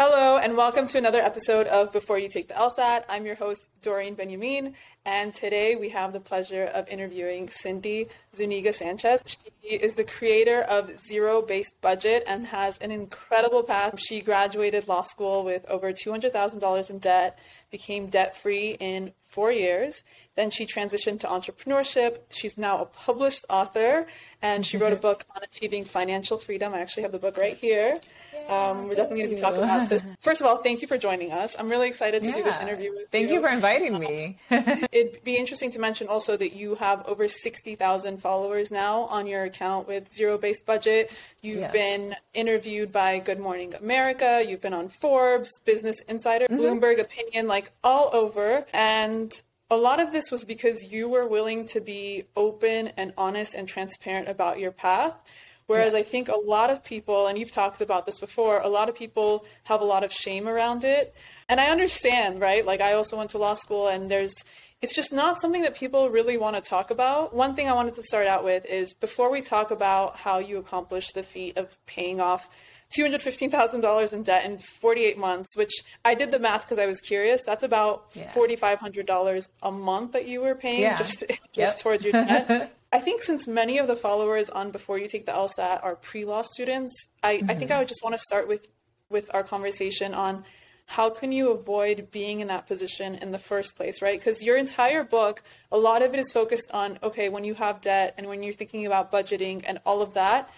Hello, and welcome to another episode of Before You Take the LSAT. I'm your host, Doreen Benjamin, and today we have the pleasure of interviewing Cindy Zuniga Sanchez. She is the creator of Zero Based Budget and has an incredible path. She graduated law school with over $200,000 in debt, became debt free in four years. Then she transitioned to entrepreneurship. She's now a published author, and she wrote a mm-hmm. book on achieving financial freedom. I actually have the book right here. Um, we're definitely going to be talking about this. First of all, thank you for joining us. I'm really excited to yeah. do this interview with thank you. Thank you for inviting me. it'd be interesting to mention also that you have over 60,000 followers now on your account with Zero Based Budget. You've yes. been interviewed by Good Morning America. You've been on Forbes, Business Insider, mm-hmm. Bloomberg Opinion, like all over. And a lot of this was because you were willing to be open and honest and transparent about your path Whereas yeah. I think a lot of people, and you've talked about this before, a lot of people have a lot of shame around it. And I understand, right? Like I also went to law school and there's, it's just not something that people really want to talk about. One thing I wanted to start out with is before we talk about how you accomplished the feat of paying off $215,000 in debt in 48 months, which I did the math because I was curious. That's about yeah. $4,500 a month that you were paying yeah. just, just yep. towards your debt. I think since many of the followers on Before You Take the LSAT are pre-law students, I, mm-hmm. I think I would just want to start with with our conversation on how can you avoid being in that position in the first place, right? Because your entire book, a lot of it is focused on okay, when you have debt and when you're thinking about budgeting and all of that.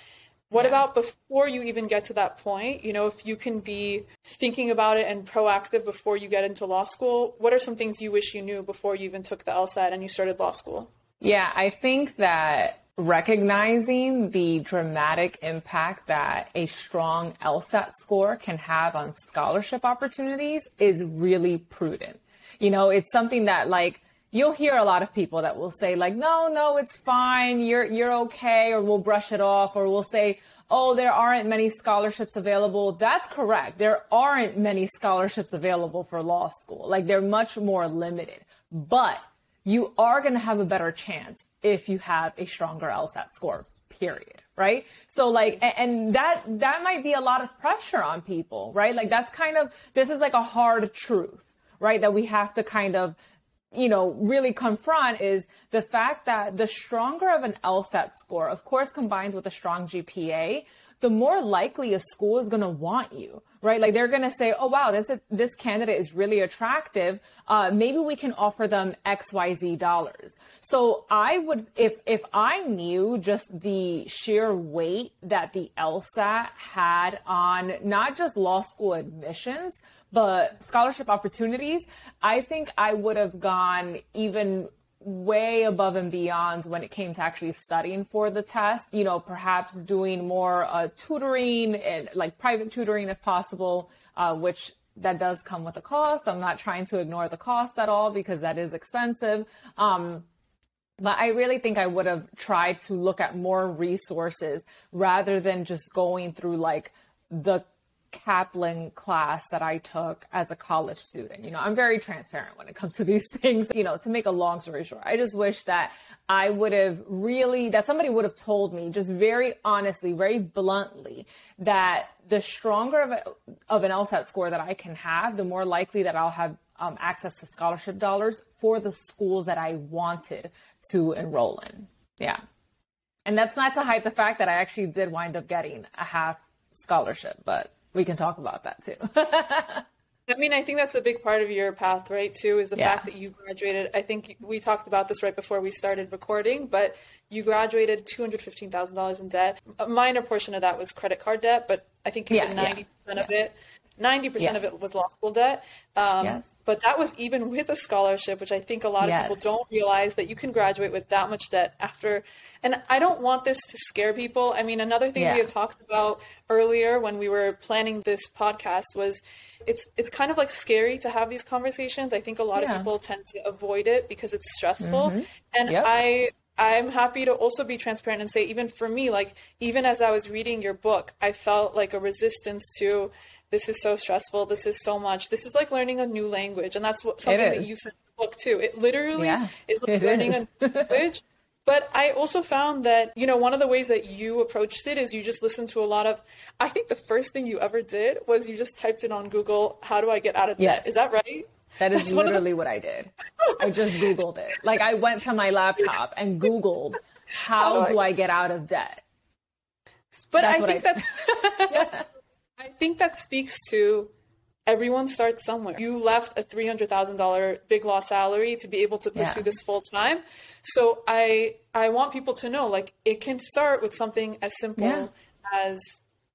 What yeah. about before you even get to that point? You know, if you can be thinking about it and proactive before you get into law school, what are some things you wish you knew before you even took the LSAT and you started law school? Yeah, I think that recognizing the dramatic impact that a strong LSAT score can have on scholarship opportunities is really prudent. You know, it's something that like you'll hear a lot of people that will say like no no it's fine. You're you're okay or we'll brush it off or we'll say oh there aren't many scholarships available. That's correct. There aren't many scholarships available for law school. Like they're much more limited. But you are going to have a better chance if you have a stronger LSAT score, period. Right. So like, and that, that might be a lot of pressure on people, right? Like that's kind of, this is like a hard truth, right? That we have to kind of, you know, really confront is the fact that the stronger of an LSAT score, of course, combined with a strong GPA, the more likely a school is going to want you, right? Like they're going to say, oh, wow, this, this candidate is really attractive. Uh, maybe we can offer them X, Y, Z dollars. So I would, if, if I knew just the sheer weight that the LSAT had on not just law school admissions, but scholarship opportunities, I think I would have gone even way above and beyond when it came to actually studying for the test. You know, perhaps doing more uh, tutoring and like private tutoring if possible, uh, which that does come with a cost. I'm not trying to ignore the cost at all because that is expensive. Um, but I really think I would have tried to look at more resources rather than just going through like the Kaplan class that I took as a college student. You know, I'm very transparent when it comes to these things. You know, to make a long story short, I just wish that I would have really, that somebody would have told me just very honestly, very bluntly, that the stronger of, a, of an LSAT score that I can have, the more likely that I'll have um, access to scholarship dollars for the schools that I wanted to enroll in. Yeah. And that's not to hide the fact that I actually did wind up getting a half scholarship, but we can talk about that too. I mean, I think that's a big part of your path, right? Too is the yeah. fact that you graduated. I think we talked about this right before we started recording, but you graduated two hundred fifteen thousand dollars in debt. A minor portion of that was credit card debt, but I think you yeah, said ninety yeah. percent of it 90% yeah. of it was law school debt. Um, yes. But that was even with a scholarship, which I think a lot of yes. people don't realize that you can graduate with that much debt after. And I don't want this to scare people. I mean, another thing yeah. we had talked about earlier when we were planning this podcast was it's it's kind of like scary to have these conversations. I think a lot yeah. of people tend to avoid it because it's stressful. Mm-hmm. And yep. I I'm happy to also be transparent and say, even for me, like, even as I was reading your book, I felt like a resistance to this is so stressful. This is so much. This is like learning a new language. And that's what, something that you said in the book too. It literally yeah, is like learning is. a language. But I also found that, you know, one of the ways that you approached it is you just listened to a lot of, I think the first thing you ever did was you just typed in on Google, how do I get out of debt? Yes. Is that right? That is That's literally the... what I did. Oh I just Googled it. Like I went to my laptop and Googled, how, oh how do, I... I... get out of debt? But That's I think I... that, yeah, I think that speaks to everyone starts somewhere. You left a $300,000 big law salary to be able to pursue yeah. this full time. So I I want people to know like it can start with something as simple yeah. as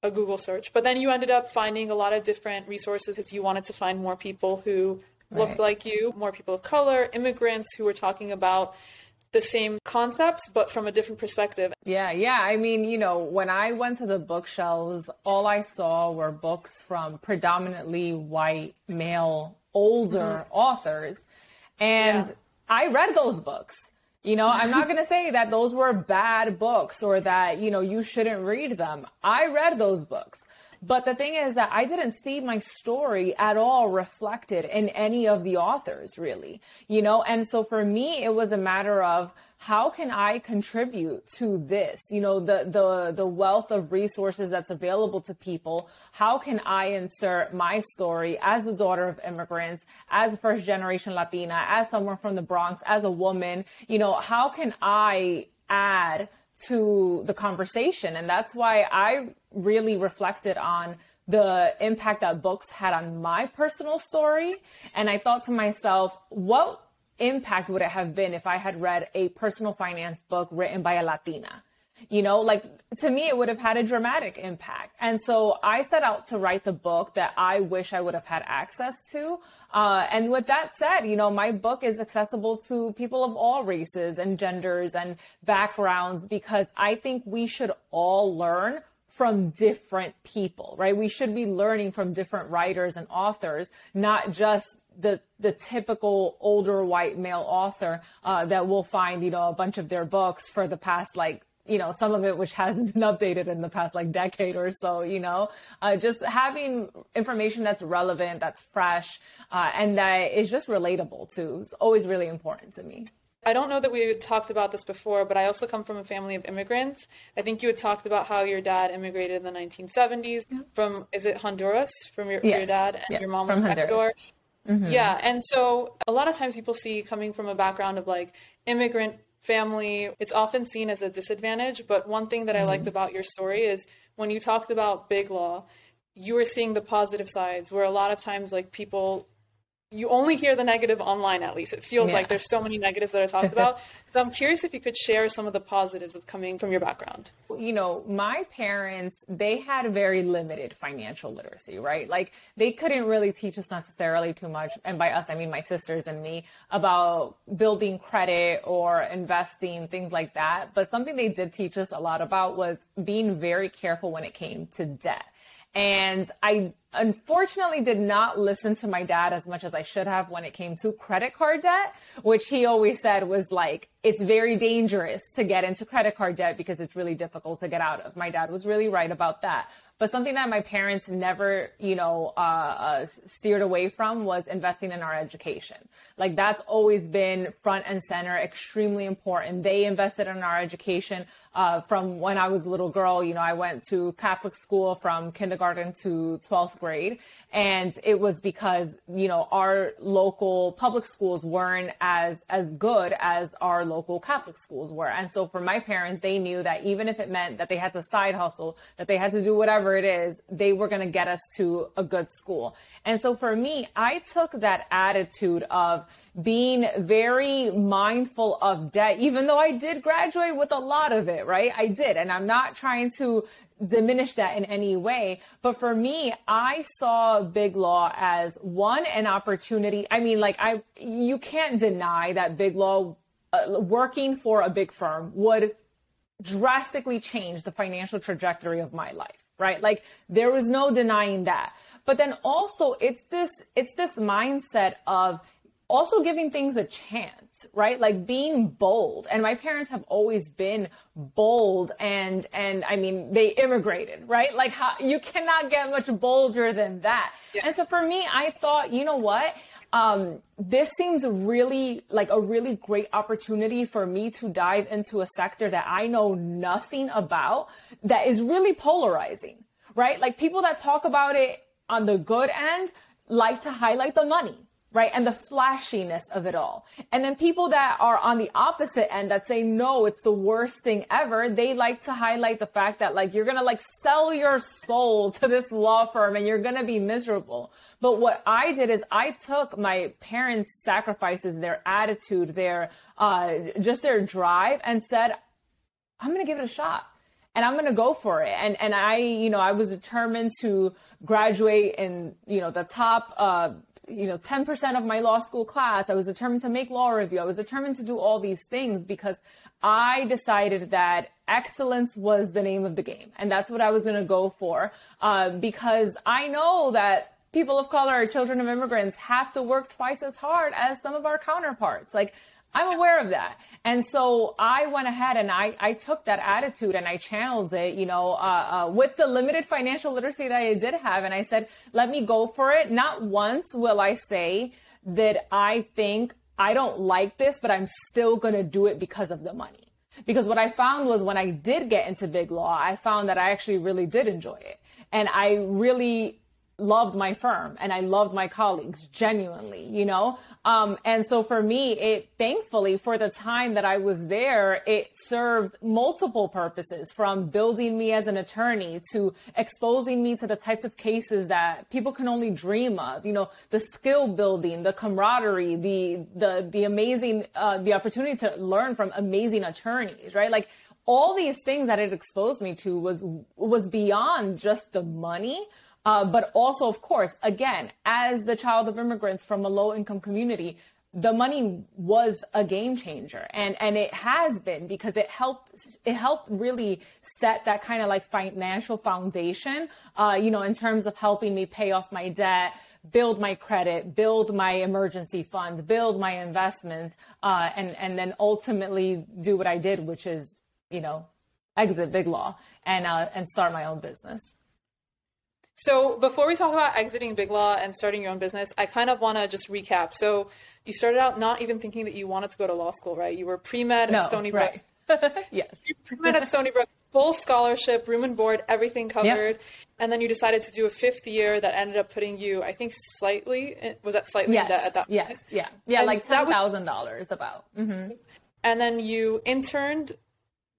a Google search. But then you ended up finding a lot of different resources because you wanted to find more people who right. looked like you, more people of color, immigrants who were talking about the same concepts but from a different perspective. Yeah, yeah. I mean, you know, when I went to the bookshelves, all I saw were books from predominantly white, male, older mm-hmm. authors. And yeah. I read those books. You know, I'm not going to say that those were bad books or that, you know, you shouldn't read them. I read those books. But the thing is that I didn't see my story at all reflected in any of the authors, really, you know? And so for me, it was a matter of how can I contribute to this? You know, the, the, the wealth of resources that's available to people. How can I insert my story as the daughter of immigrants, as a first generation Latina, as someone from the Bronx, as a woman? You know, how can I add to the conversation. And that's why I really reflected on the impact that books had on my personal story. And I thought to myself, what impact would it have been if I had read a personal finance book written by a Latina? You know, like to me, it would have had a dramatic impact. And so I set out to write the book that I wish I would have had access to. Uh, and with that said, you know, my book is accessible to people of all races and genders and backgrounds because I think we should all learn from different people, right? We should be learning from different writers and authors, not just the the typical older white male author uh, that we'll find, you know, a bunch of their books for the past like you know, some of it which hasn't been updated in the past like decade or so, you know, uh, just having information that's relevant, that's fresh, uh, and that is just relatable too is always really important to me. I don't know that we talked about this before, but I also come from a family of immigrants. I think you had talked about how your dad immigrated in the 1970s yeah. from, is it Honduras, from your, yes. your dad, and yes. your mom was from Ecuador. Mm-hmm. Yeah. And so a lot of times people see coming from a background of like immigrant family, it's often seen as a disadvantage. But one thing that mm-hmm. I liked about your story is when you talked about Big Law, you were seeing the positive sides where a lot of times like people you only hear the negative online at least. It feels yeah. like there's so many negatives that are talked about. So i'm curious if you could share some of the positives of coming from your background. You know my parents they had very limited financial literacy right? Like they couldn't really teach us necessarily too much and by us i mean my sisters and me about building credit or investing things like that. But something they did teach us a lot about was being very careful when it came to debt. And I unfortunately did not listen to my dad as much as I should have when it came to credit card debt, which he always said was like, it's very dangerous to get into credit card debt because it's really difficult to get out of. My dad was really right about that. But something that my parents never, you know, uh, uh, steered away from was investing in our education. Like that's always been front and center, extremely important. They invested in our education uh, from when I was a little girl. You know, I went to Catholic school from kindergarten to 12th grade. And it was because, you know, our local public schools weren't as, as good as our local Catholic schools were. And so for my parents, they knew that even if it meant that they had to side hustle, that they had to do whatever whatever it is, they were going to get us to a good school. And so for me, I took that attitude of being very mindful of debt, even though I did graduate with a lot of it, right? I did. And I'm not trying to diminish that in any way. But for me, I saw Big Law as one, an opportunity. I mean, like I, you can't deny that Big Law uh, working for a big firm would drastically change the financial trajectory of my life right? Like there was no denying that. But then also it's this it's this mindset of also giving things a chance, right? Like being bold. And my parents have always been bold and and I mean they immigrated, right? Like how you cannot get much bolder than that. Yeah. And so for me, I thought, you know what? um, this seems really like a really great opportunity for me to dive into a sector that I know nothing about that is really polarizing, right? Like people that talk about it on the good end like to highlight the money right? And the flashiness of it all. And then people that are on the opposite end that say, no, it's the worst thing ever. They like to highlight the fact that like, you're going to like sell your soul to this law firm and you're going to be miserable. But what I did is I took my parents' sacrifices, their attitude, their, uh, just their drive and said, I'm going to give it a shot and I'm going to go for it. And, and I, you know, I was determined to graduate in, you know, the top, uh, you know, 10% of my law school class. I was determined to make law review. I was determined to do all these things because I decided that excellence was the name of the game. And that's what I was going to go for. Uh, because I know that people of color, children of immigrants have to work twice as hard as some of our counterparts. Like I'm aware of that. And so I went ahead and I, I took that attitude and I channeled it, you know, uh, uh, with the limited financial literacy that I did have. And I said, let me go for it. Not once will I say that I think I don't like this, but I'm still going to do it because of the money. Because what I found was when I did get into big law, I found that I actually really did enjoy it. And I really loved my firm and I loved my colleagues genuinely, you know? Um, and so for me, it thankfully for the time that I was there, it served multiple purposes from building me as an attorney to exposing me to the types of cases that people can only dream of, you know, the skill building, the camaraderie, the, the, the amazing, uh, the opportunity to learn from amazing attorneys, right? Like all these things that it exposed me to was, was beyond just the money uh, but also, of course, again, as the child of immigrants from a low income community, the money was a game changer. And and it has been because it helped it helped really set that kind of like financial foundation uh, you know in terms of helping me pay off my debt build my credit build my emergency fund build my investments uh, and and then ultimately do what i did which is you know exit big law and uh, and start my own business so before we talk about exiting Big Law and starting your own business, I kind of want to just recap. So you started out not even thinking that you wanted to go to law school, right? You were pre-med no, at Stony Brook. Right. yes. pre-med at Stony Brook, full scholarship, room and board, everything covered. Yep. And then you decided to do a fifth year that ended up putting you, I think, slightly, was that slightly yes. at that Yes, point? yeah. Yeah, and like $10,000 about. Mm-hmm. And then you interned,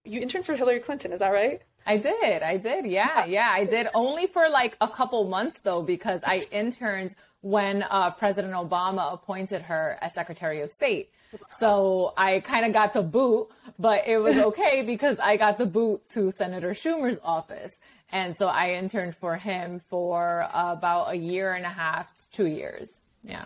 you interned for Hillary Clinton, is that right? I did. I did. Yeah. Yeah. I did only for like a couple months though, because I interned when uh, President Obama appointed her as Secretary of State. So I kind of got the boot, but it was okay because I got the boot to Senator Schumer's office. And so I interned for him for about a year and a half, two years. Yeah.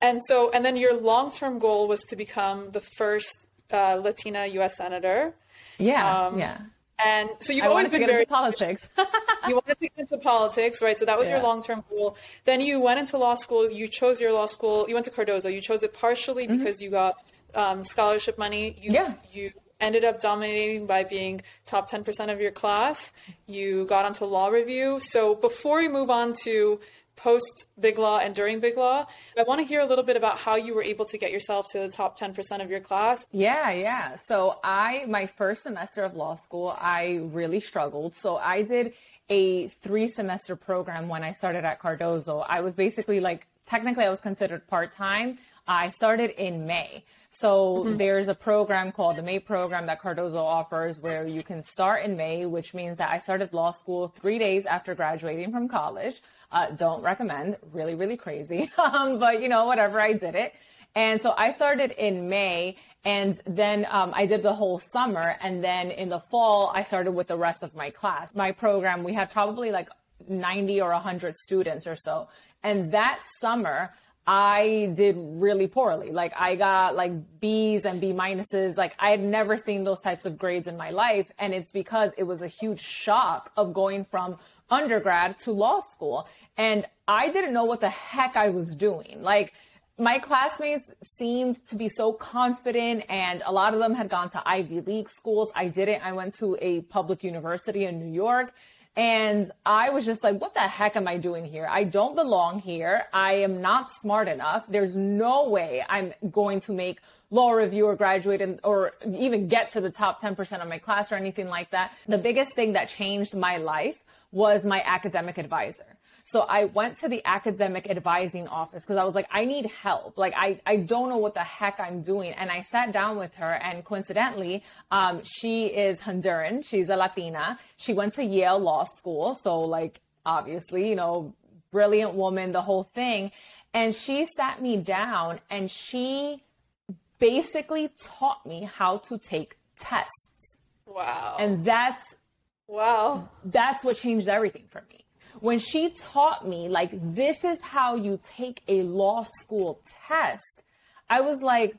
And so, and then your long term goal was to become the first uh, Latina U.S. Senator. Yeah. Um, yeah. And so you've I always been very politics. you wanted to get into politics, right? So that was yeah. your long term goal. Then you went into law school. You chose your law school. You went to Cardozo. You chose it partially mm-hmm. because you got um, scholarship money. You, yeah. You ended up dominating by being top 10% of your class. You got onto law review. So before we move on to post Big Law and during Big Law. I want to hear a little bit about how you were able to get yourself to the top 10% of your class. Yeah, yeah. So I, my first semester of law school, I really struggled. So I did a three semester program when I started at Cardozo. I was basically like, technically I was considered part time. I started in May. So mm-hmm. there's a program called the May program that Cardozo offers where you can start in May, which means that I started law school three days after graduating from college. Uh, don't recommend. Really, really crazy. Um, but you know, whatever. I did it. And so I started in May and then um, I did the whole summer. And then in the fall, I started with the rest of my class. My program, we had probably like 90 or 100 students or so. And that summer, I did really poorly. Like I got like B's and B minuses. Like I had never seen those types of grades in my life. And it's because it was a huge shock of going from undergrad to law school. And I didn't know what the heck I was doing. Like, my classmates seemed to be so confident and a lot of them had gone to Ivy League schools. I didn't. I went to a public university in New York. And I was just like, what the heck am I doing here? I don't belong here. I am not smart enough. There's no way I'm going to make law review or graduate or even get to the top 10% of my class or anything like that. The biggest thing that changed my life was my academic advisor. So I went to the academic advising office because I was like, I need help. Like, I, I don't know what the heck I'm doing. And I sat down with her and coincidentally, um, she is Honduran. She's a Latina. She went to Yale Law School. So like, obviously, you know, brilliant woman, the whole thing. And she sat me down and she basically taught me how to take tests. Wow. And that's wow. That's what changed everything for me when she taught me, like, this is how you take a law school test, I was like,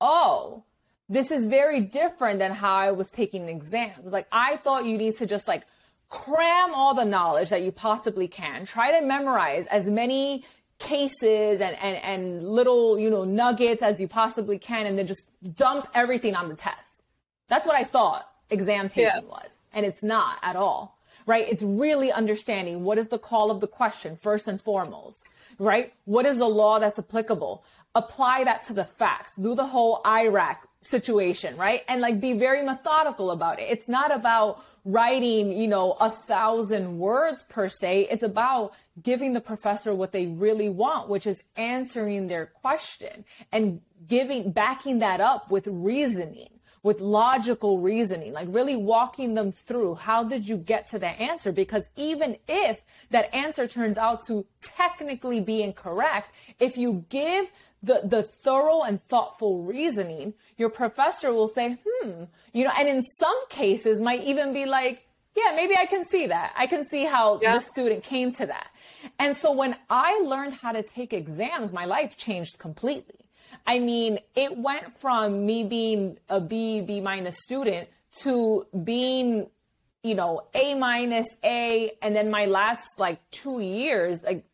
oh, this is very different than how I was taking exams. Like, I thought you need to just like cram all the knowledge that you possibly can, try to memorize as many cases and, and, and little, you know, nuggets as you possibly can, and then just dump everything on the test. That's what I thought exam taking yeah. was. And it's not at all right? It's really understanding what is the call of the question first and foremost, right? What is the law that's applicable? Apply that to the facts. Do the whole IRAC situation, right? And like be very methodical about it. It's not about writing, you know, a thousand words per se. It's about giving the professor what they really want, which is answering their question and giving, backing that up with reasoning with logical reasoning, like really walking them through how did you get to that answer? Because even if that answer turns out to technically be incorrect, if you give the, the thorough and thoughtful reasoning, your professor will say, hmm, you know, and in some cases might even be like, yeah, maybe I can see that. I can see how yeah. the student came to that. And so when I learned how to take exams, my life changed completely. I mean, it went from me being a B, B minus student to being, you know, A minus, A, and then my last like two years, like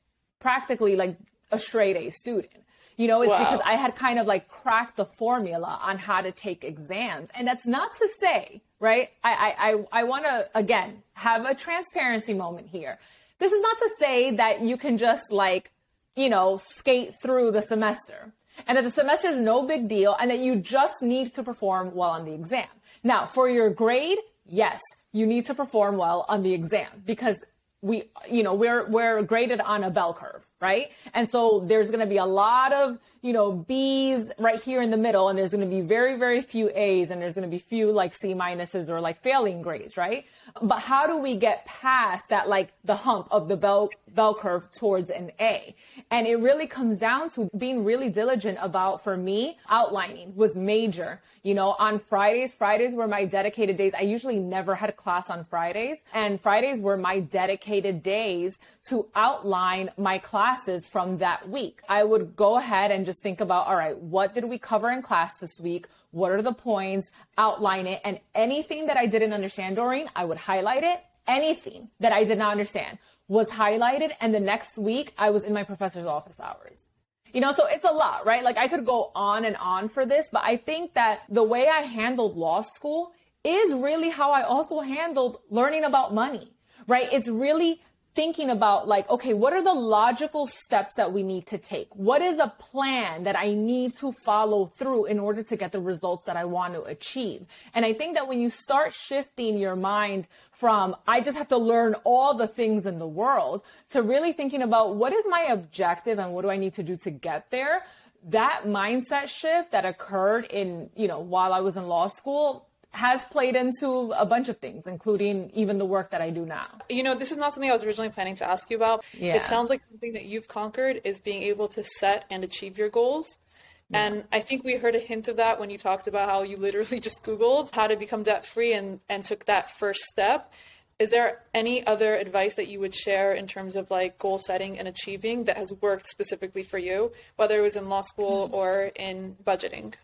practically like a straight A student. You know, it's wow. because I had kind of like cracked the formula on how to take exams. And that's not to say, right? I, I, I want to, again, have a transparency moment here. This is not to say that you can just like, you know, skate through the semester and that the semester is no big deal and that you just need to perform well on the exam. Now, for your grade, yes, you need to perform well on the exam because we, you know, we're, we're graded on a bell curve, right? And so there's going to be a lot of, you know, B's right here in the middle, and there's going to be very, very few A's, and there's going to be few like C minuses or like failing grades, right? But how do we get past that, like the hump of the bell, bell curve towards an A? And it really comes down to being really diligent about, for me, outlining was major. You know, on Fridays, Fridays were my dedicated days. I usually never had a class on Fridays, and Fridays were my dedicated days to outline my classes from that week. I would go ahead and just think about, all right, what did we cover in class this week? What are the points? Outline it. And anything that I didn't understand, Doreen, I would highlight it. Anything that I did not understand was highlighted. And the next week I was in my professor's office hours. You know, so it's a lot, right? Like I could go on and on for this, but I think that the way I handled law school is really how I also handled learning about money, right? It's really thinking about like, okay, what are the logical steps that we need to take? What is a plan that I need to follow through in order to get the results that I want to achieve? And I think that when you start shifting your mind from, I just have to learn all the things in the world to really thinking about what is my objective and what do I need to do to get there? That mindset shift that occurred in, you know, while I was in law school has played into a bunch of things, including even the work that I do now. You know, this is not something I was originally planning to ask you about. Yeah. It sounds like something that you've conquered is being able to set and achieve your goals. Yeah. And I think we heard a hint of that when you talked about how you literally just Googled how to become debt free and, and took that first step. Is there any other advice that you would share in terms of like goal setting and achieving that has worked specifically for you, whether it was in law school mm-hmm. or in budgeting?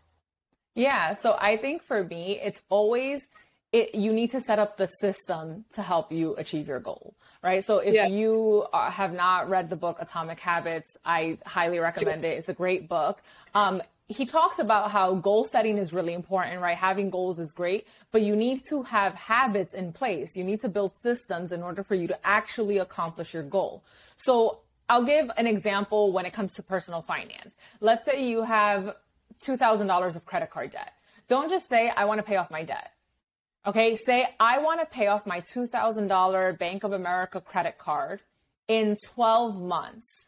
Yeah. So I think for me, it's always, it, you need to set up the system to help you achieve your goal, right? So if yeah. you have not read the book Atomic Habits, I highly recommend it. It's a great book. Um, he talks about how goal setting is really important, right? Having goals is great, but you need to have habits in place. You need to build systems in order for you to actually accomplish your goal. So I'll give an example when it comes to personal finance. Let's say you have $2,000 of credit card debt. Don't just say, I want to pay off my debt. Okay. Say, I want to pay off my $2,000 Bank of America credit card in 12 months.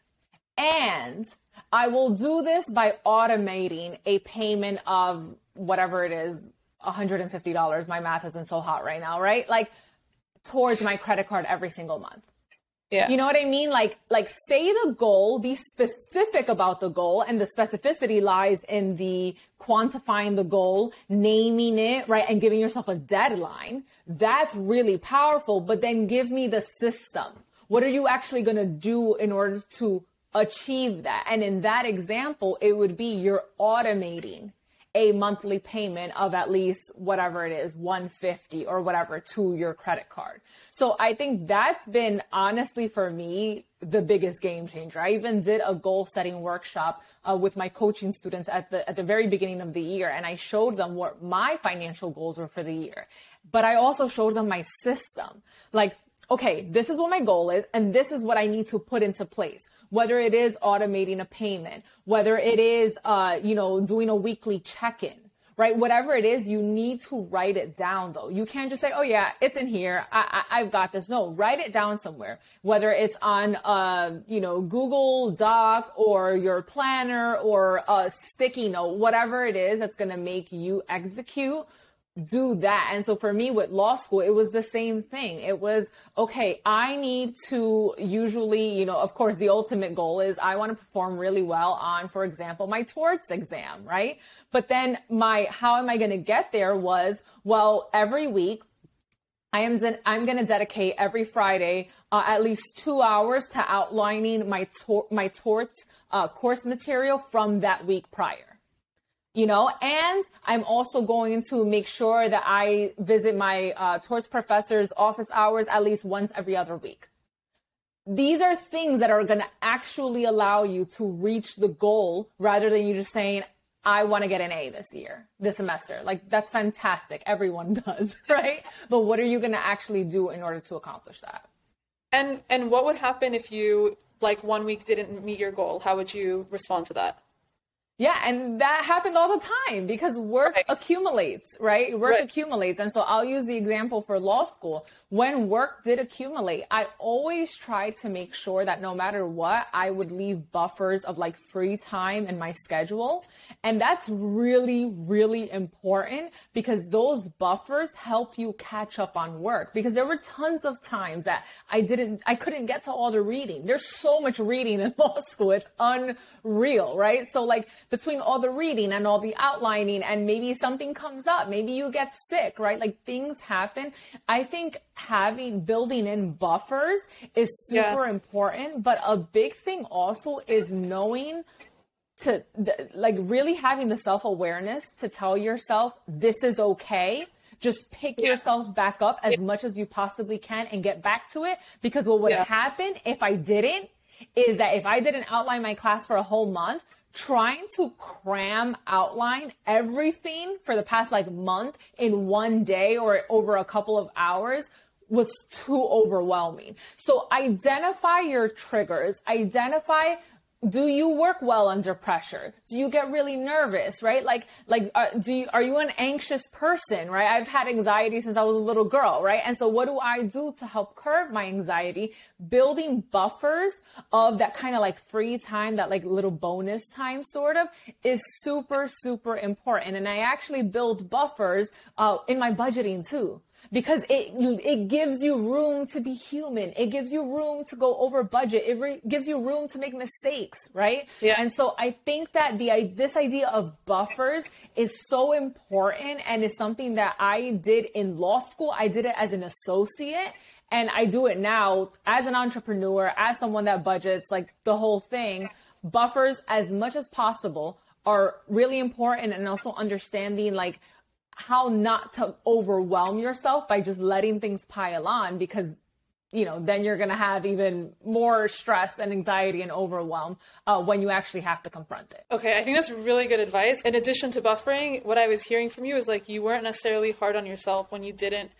And I will do this by automating a payment of whatever it is, $150. My math isn't so hot right now, right? Like towards my credit card every single month. Yeah. You know what I mean? Like, like say the goal, be specific about the goal and the specificity lies in the quantifying the goal, naming it, right? And giving yourself a deadline. That's really powerful, but then give me the system. What are you actually going to do in order to achieve that. And in that example, it would be you're automating a monthly payment of at least whatever it is 150 or whatever to your credit card. So i think that's been honestly for me the biggest game changer. I even did a goal setting workshop uh, with my coaching students at the at the very beginning of the year and i showed them what my financial goals were for the year. But i also showed them my system. Like okay this is what my goal is and this is what i need to put into place whether it is automating a payment, whether it is, uh, you know, doing a weekly check-in, right? Whatever it is, you need to write it down though. You can't just say, oh yeah, it's in here. I, I, have got this. No, write it down somewhere, whether it's on, uh, you know, Google Doc or your planner or a sticky note, whatever it is that's going to make you execute do that. And so for me with law school, it was the same thing. It was, okay, I need to usually, you know, of course, the ultimate goal is I want to perform really well on, for example, my torts exam, right? But then my, how am I going to get there was, well, every week, I am, de- I'm going to dedicate every Friday uh, at least two hours to outlining my, tor- my torts uh, course material from that week prior you know, and I'm also going to make sure that I visit my uh, torts professor's office hours at least once every other week. These are things that are going to actually allow you to reach the goal rather than you just saying, I want to get an A this year, this semester. Like that's fantastic. Everyone does, right? But what are you going to actually do in order to accomplish that? And and what would happen if you like one week didn't meet your goal? How would you respond to that? Yeah, and that happened all the time because work right. accumulates, right? Work right. accumulates. And so I'll use the example for law school. When work did accumulate, I always tried to make sure that no matter what, I would leave buffers of like free time in my schedule. And that's really, really important because those buffers help you catch up on work because there were tons of times that I didn't, I couldn't get to all the reading. There's so much reading in law school. It's unreal, right? So like, between all the reading and all the outlining and maybe something comes up maybe you get sick right like things happen i think having building in buffers is super yeah. important but a big thing also is knowing to like really having the self-awareness to tell yourself this is okay just pick yeah. yourself back up as yeah. much as you possibly can and get back to it because what would happen if i didn't is that if I didn't outline my class for a whole month, trying to cram outline everything for the past like month in one day or over a couple of hours was too overwhelming. So identify your triggers, identify do you work well under pressure? Do you get really nervous right? Like like uh, do you are you an anxious person right? I've had anxiety since i was a little girl right? And so what do i do to help curb my anxiety? Building buffers of that kind of like free time that like little bonus time sort of is super super important. And i actually build buffers uh, in my budgeting too because it it gives you room to be human. It gives you room to go over budget. It re- gives you room to make mistakes, right? Yeah. And so I think that the this idea of buffers is so important and is something that I did in law school. I did it as an associate and I do it now as an entrepreneur, as someone that budgets, like the whole thing. Buffers as much as possible are really important and also understanding like how not to overwhelm yourself by just letting things pile on because you know, then you're going to have even more stress and anxiety and overwhelm uh, when you actually have to confront it. Okay, I think that's really good advice. In addition to buffering, what I was hearing from you is like you weren't necessarily hard on yourself when you didn't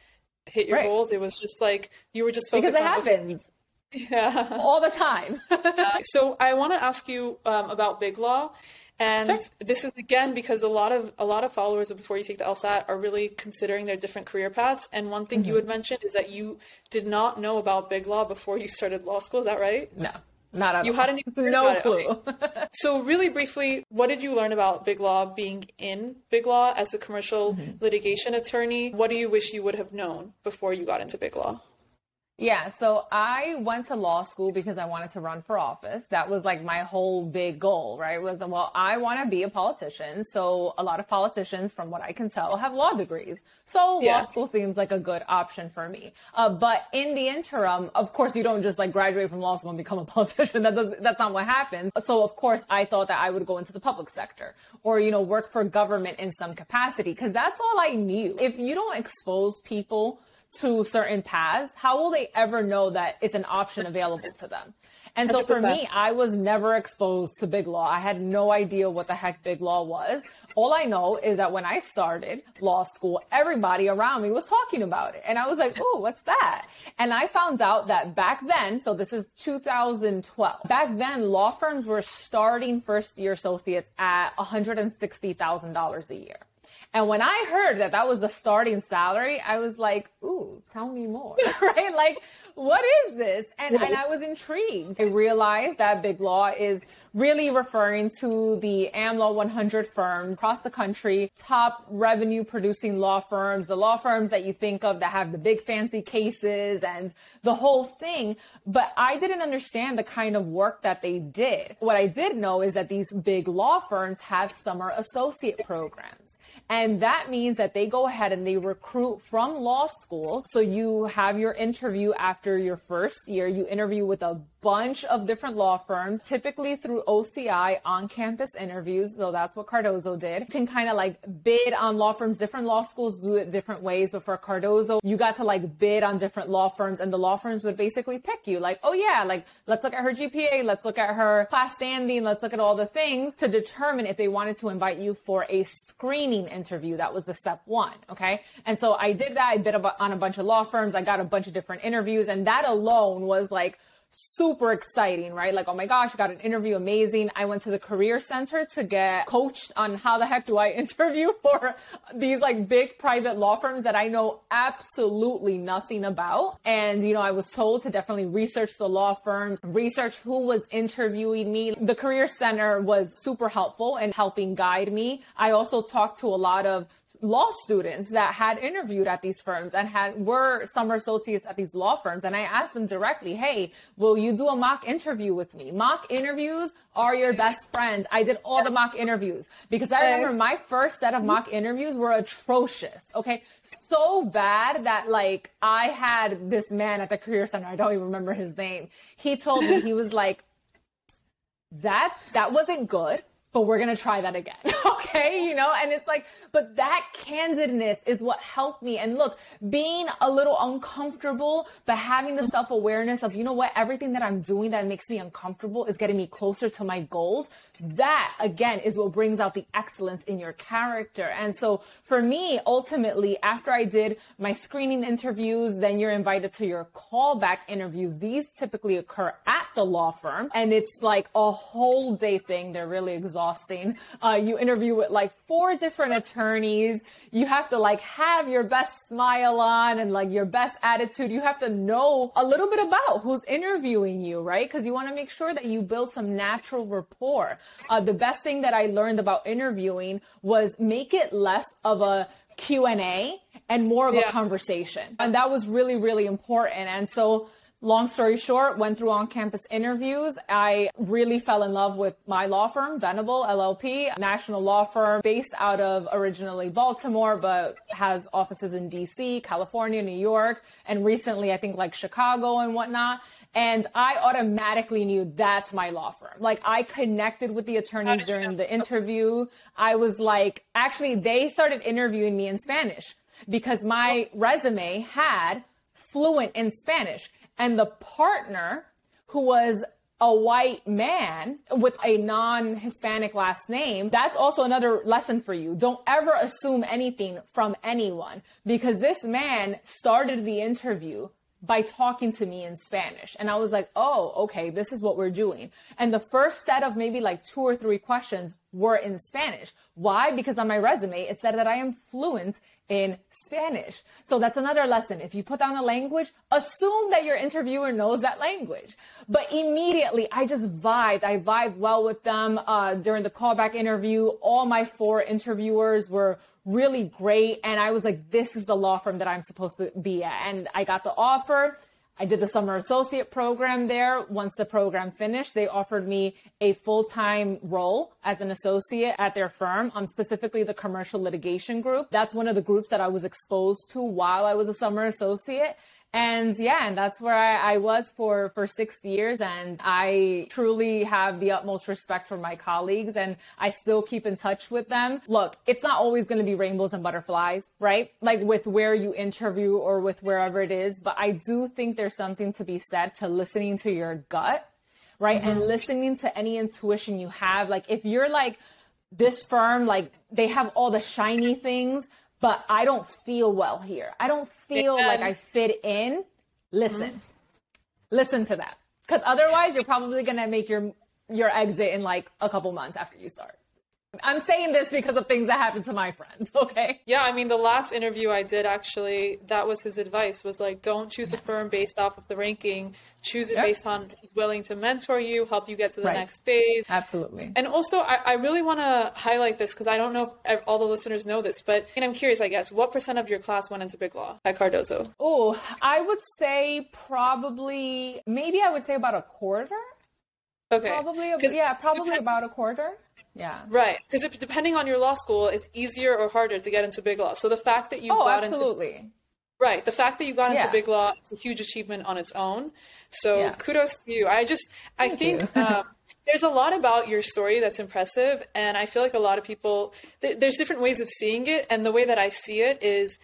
hit your right. goals. It was just like you were just focused because it on, happens. Yeah, all the time. uh, so I want to ask you um, about Big Law. And sure. this is again because a lot of a lot of followers of Before You Take the LSAT are really considering their different career paths. And one thing mm-hmm. you had mentioned is that you did not know about Big Law before you started law school. Is that right? No. Not at all. you all. hadn't even no clue. Okay. so, really briefly, what did you learn about Big Law being in Big Law as a commercial mm-hmm. litigation attorney? What do you wish you would have known before you got into Big Law? Yeah, so I went to law school because I wanted to run for office. That was like my whole big goal, right? Was well, I want to be a politician. So a lot of politicians, from what I can tell, have law degrees. So yeah. law school seems like a good option for me. Uh, but in the interim, of course, you don't just like graduate from law school and become a politician. That does that's not what happens. So of course, I thought that I would go into the public sector or you know work for government in some capacity because that's all I knew. If you don't expose people to certain paths, how will they ever know that it's an option available to them? And so 100%. for me, I was never exposed to big law. I had no idea what the heck big law was. All I know is that when I started law school, everybody around me was talking about it. And I was like, oh, what's that? And I found out that back then, so this is 2012, back then law firms were starting first year associates at $160,000 a year. And when I heard that that was the starting salary, I was like, ooh, tell me more, right? Like, what is this? And, and I was intrigued. I realized that Big Law is really referring to the AmLaw 100 firms across the country, top revenue producing law firms, the law firms that you think of that have the big fancy cases and the whole thing. But I didn't understand the kind of work that they did. What I did know is that these big law firms have summer associate programs. And that means that they go ahead and they recruit from law school. So you have your interview after your first year. You interview with a bunch of different law firms, typically through OCI on campus interviews. So that's what Cardozo did. You can kind of like bid on law firms. Different law schools do it different ways. But for Cardozo, you got to like bid on different law firms and the law firms would basically pick you like, oh yeah, like let's look at her GPA. Let's look at her class standing. Let's look at all the things to determine if they wanted to invite you for a screening interview. That was the step one. Okay. And so I did that. I bid on a bunch of law firms. I got a bunch of different interviews and that alone was like, super exciting, right? Like, oh my gosh, got an interview, amazing. I went to the career center to get coached on how the heck do I interview for these like big private law firms that I know absolutely nothing about. And, you know, I was told to definitely research the law firms, research who was interviewing me. The career center was super helpful in helping guide me. I also talked to a lot of law students that had interviewed at these firms and had were summer associates at these law firms and I asked them directly, "Hey, will you do a mock interview with me?" Mock interviews are your best friends. I did all the mock interviews because I remember my first set of mock interviews were atrocious. Okay. So bad that like I had this man at the career center. I don't even remember his name. He told me he was like that that wasn't good but we're going to try that again. okay. You know, and it's like, but that candidness is what helped me. And look, being a little uncomfortable, but having the self awareness of, you know what, everything that I'm doing that makes me uncomfortable is getting me closer to my goals. That again is what brings out the excellence in your character. And so for me, ultimately, after I did my screening interviews, then you're invited to your callback interviews. These typically occur at the law firm and it's like a whole day thing. They're really exhausting. Uh, you interview with like four different attorneys. You have to like have your best smile on and like your best attitude. You have to know a little bit about who's interviewing you, right? Because you want to make sure that you build some natural rapport. Uh, the best thing that I learned about interviewing was make it less of a Q&A and more of yeah. a conversation. And that was really, really important. And so long story short, went through on campus interviews. I really fell in love with my law firm, Venable LLP, national law firm based out of originally Baltimore, but has offices in DC, California, New York, and recently I think like Chicago and whatnot. And I automatically knew that's my law firm. Like I connected with the attorneys during the interview. I was like, actually, they started interviewing me in Spanish because my resume had fluent in Spanish. and the partner who was a white man with a non Hispanic last name, that's also another lesson for you. Don't ever assume anything from anyone because this man started the interview by talking to me in Spanish. And I was like, oh, okay, this is what we're doing. And the first set of maybe like two or three questions were in Spanish. Why? Because on my resume, it said that I am fluent in Spanish. So that's another lesson. If you put down a language, assume that your interviewer knows that language. But immediately, I just vibed. I vibed well with them uh, during the callback interview. All my four interviewers were really great. And I was like, this is the law firm that I'm supposed to be at. And I got the offer. I did the summer associate program there. Once the program finished, they offered me a full time role as an associate at their firm, um, specifically the commercial litigation group. That's one of the groups that I was exposed to while I was a summer associate. And yeah, and that's where I, I, was for, for six years. And I truly have the utmost respect for my colleagues and I still keep in touch with them. Look, it's not always going to be rainbows and butterflies, right? Like with where you interview or with wherever it is. But I do think there's something to be said to listening to your gut, right? Mm-hmm. And listening to any intuition you have. Like if you're like, this firm, like they have all the shiny things, but I don't feel well here. I don't feel like I fit in. Listen, mm-hmm. listen to that. Cause otherwise you're probably going to make your, your exit in like a couple months after you start. I'm saying this because of things that happened to my friends, okay? Yeah, I mean the last interview I did actually, that was his advice was like don't choose a firm based off of the ranking, choose it yep. based on who's willing to mentor you, help you get to the right. next phase. Absolutely. And also I, I really want to highlight this because I don't know if all the listeners know this, but and I'm curious, I guess, what percent of your class went into Big Law at Cardozo? Oh, I would say probably maybe I would say about a quarter. Okay. Probably, yeah, probably depend- about a quarter. Yeah. Right. Because depending on your law school, it's easier or harder to get into big law. So the fact that you oh, got absolutely. into Right. The fact that you got yeah. into big law is a huge achievement on its own. So yeah. kudos to you. I just I Thank think um, there's a lot about your story that's impressive, and I feel like a lot of people th- there's different ways of seeing it, and the way that I see it is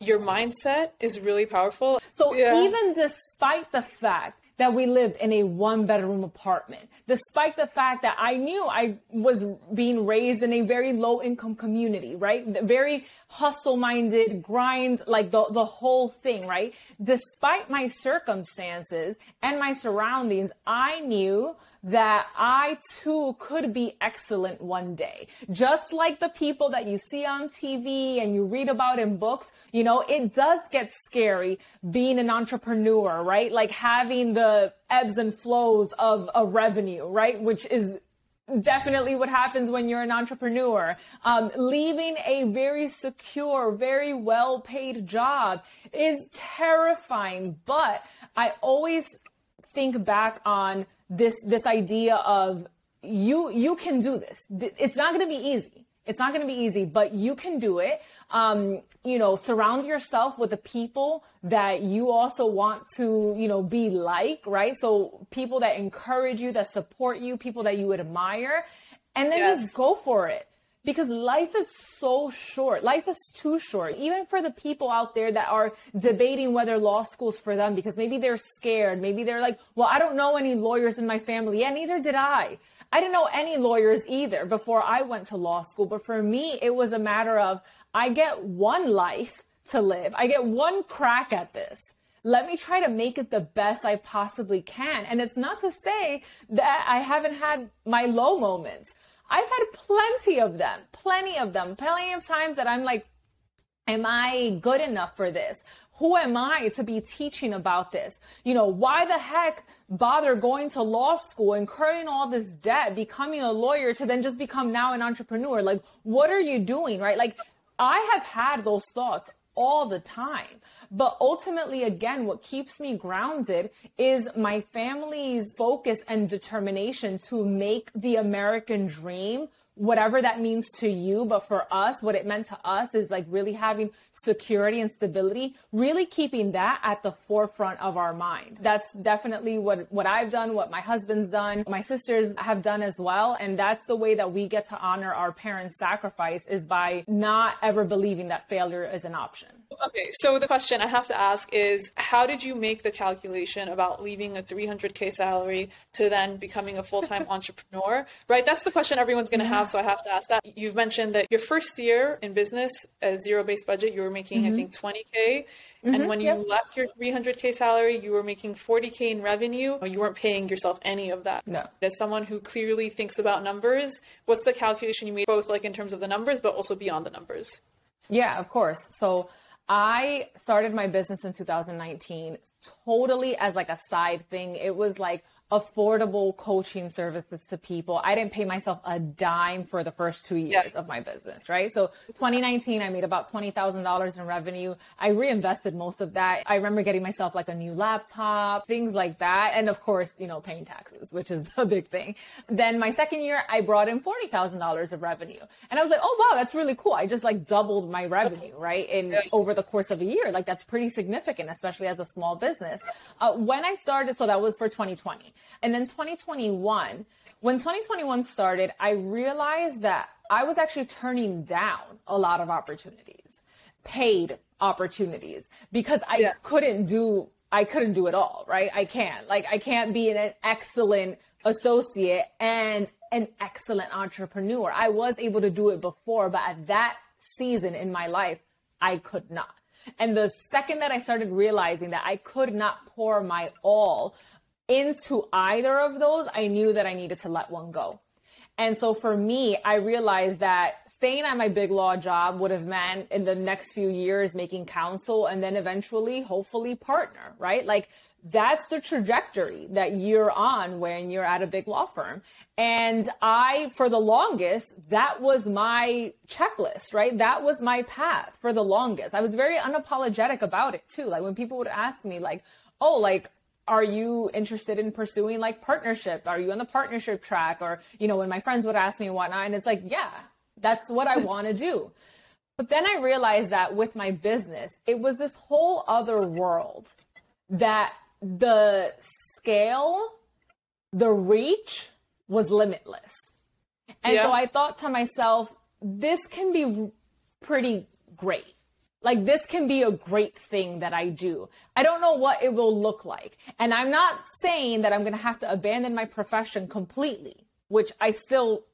your mindset is really powerful. So yeah. even despite the fact that we lived in a one bedroom apartment, despite the fact that I knew I was being raised in a very low income community, right? Very hustle minded, grind, like the, the whole thing, right? Despite my circumstances and my surroundings, I knew that I too could be excellent one day. Just like the people that you see on TV and you read about in books, you know, it does get scary being an entrepreneur, right? Like having the ebbs and flows of a revenue, right? Which is definitely what happens when you're an entrepreneur. Um, leaving a very secure, very well paid job is terrifying, but I always think back on this this idea of you you can do this. It's not going to be easy. It's not going to be easy, but you can do it. Um, you know, surround yourself with the people that you also want to, you know, be like, right? So people that encourage you, that support you, people that you admire, and then yes. just go for it because life is so short. Life is too short. Even for the people out there that are debating whether law school's for them because maybe they're scared. Maybe they're like, well, I don't know any lawyers in my family. Yeah, neither did I. I didn't know any lawyers either before I went to law school. But for me, it was a matter of I get one life to live. I get one crack at this. Let me try to make it the best I possibly can. And it's not to say that I haven't had my low moments. I've had plenty of them, plenty of them, plenty of times that I'm like, am I good enough for this? Who am I to be teaching about this? You know, why the heck bother going to law school, incurring all this debt, becoming a lawyer to then just become now an entrepreneur? Like, what are you doing? Right? Like, I have had those thoughts all the time. But ultimately, again, what keeps me grounded is my family's focus and determination to make the American dream whatever that means to you. But for us, what it meant to us is like really having security and stability, really keeping that at the forefront of our mind. That's definitely what, what I've done, what my husband's done, my sisters have done as well. And that's the way that we get to honor our parents' sacrifice is by not ever believing that failure is an option. Okay, so the question I have to ask is how did you make the calculation about leaving a 300K salary to then becoming a full time entrepreneur? Right? That's the question everyone's going to have. So I have to ask that. You've mentioned that your first year in business, a zero based budget, you were making, mm-hmm. I think, 20K. Mm-hmm, and when yep. you left your 300K salary, you were making 40K in revenue. You weren't paying yourself any of that. No. As someone who clearly thinks about numbers, what's the calculation you made, both like in terms of the numbers, but also beyond the numbers? Yeah, of course. So I started my business in 2019 totally as like a side thing. It was like, affordable coaching services to people. I didn't pay myself a dime for the first two years yes. of my business, right? So 2019, I made about $20,000 in revenue. I reinvested most of that. I remember getting myself like a new laptop, things like that. And of course, you know, paying taxes, which is a big thing. Then my second year, I brought in $40,000 of revenue. And I was like, oh, wow, that's really cool. I just like doubled my revenue, right? In over the course of a year. Like that's pretty significant, especially as a small business. Uh, when I started, so that was for 2020. And then 2021, when 2021 started, I realized that I was actually turning down a lot of opportunities, paid opportunities, because I yeah. couldn't do I couldn't do it all, right? I can't. Like I can't be an excellent associate and an excellent entrepreneur. I was able to do it before, but at that season in my life, I could not. And the second that I started realizing that I could not pour my all into either of those, I knew that I needed to let one go. And so for me, I realized that staying at my big law job would have meant in the next few years making counsel and then eventually, hopefully, partner, right? Like that's the trajectory that you're on when you're at a big law firm. And I, for the longest, that was my checklist, right? That was my path for the longest. I was very unapologetic about it too. Like when people would ask me, like, oh, like, are you interested in pursuing like partnership? Are you on the partnership track? Or, you know, when my friends would ask me and whatnot, and it's like, yeah, that's what I want to do. But then I realized that with my business, it was this whole other world that the scale, the reach was limitless. And yeah. so I thought to myself, this can be pretty great. Like this can be a great thing that I do. I don't know what it will look like. And I'm not saying that I'm going to have to abandon my profession completely, which I still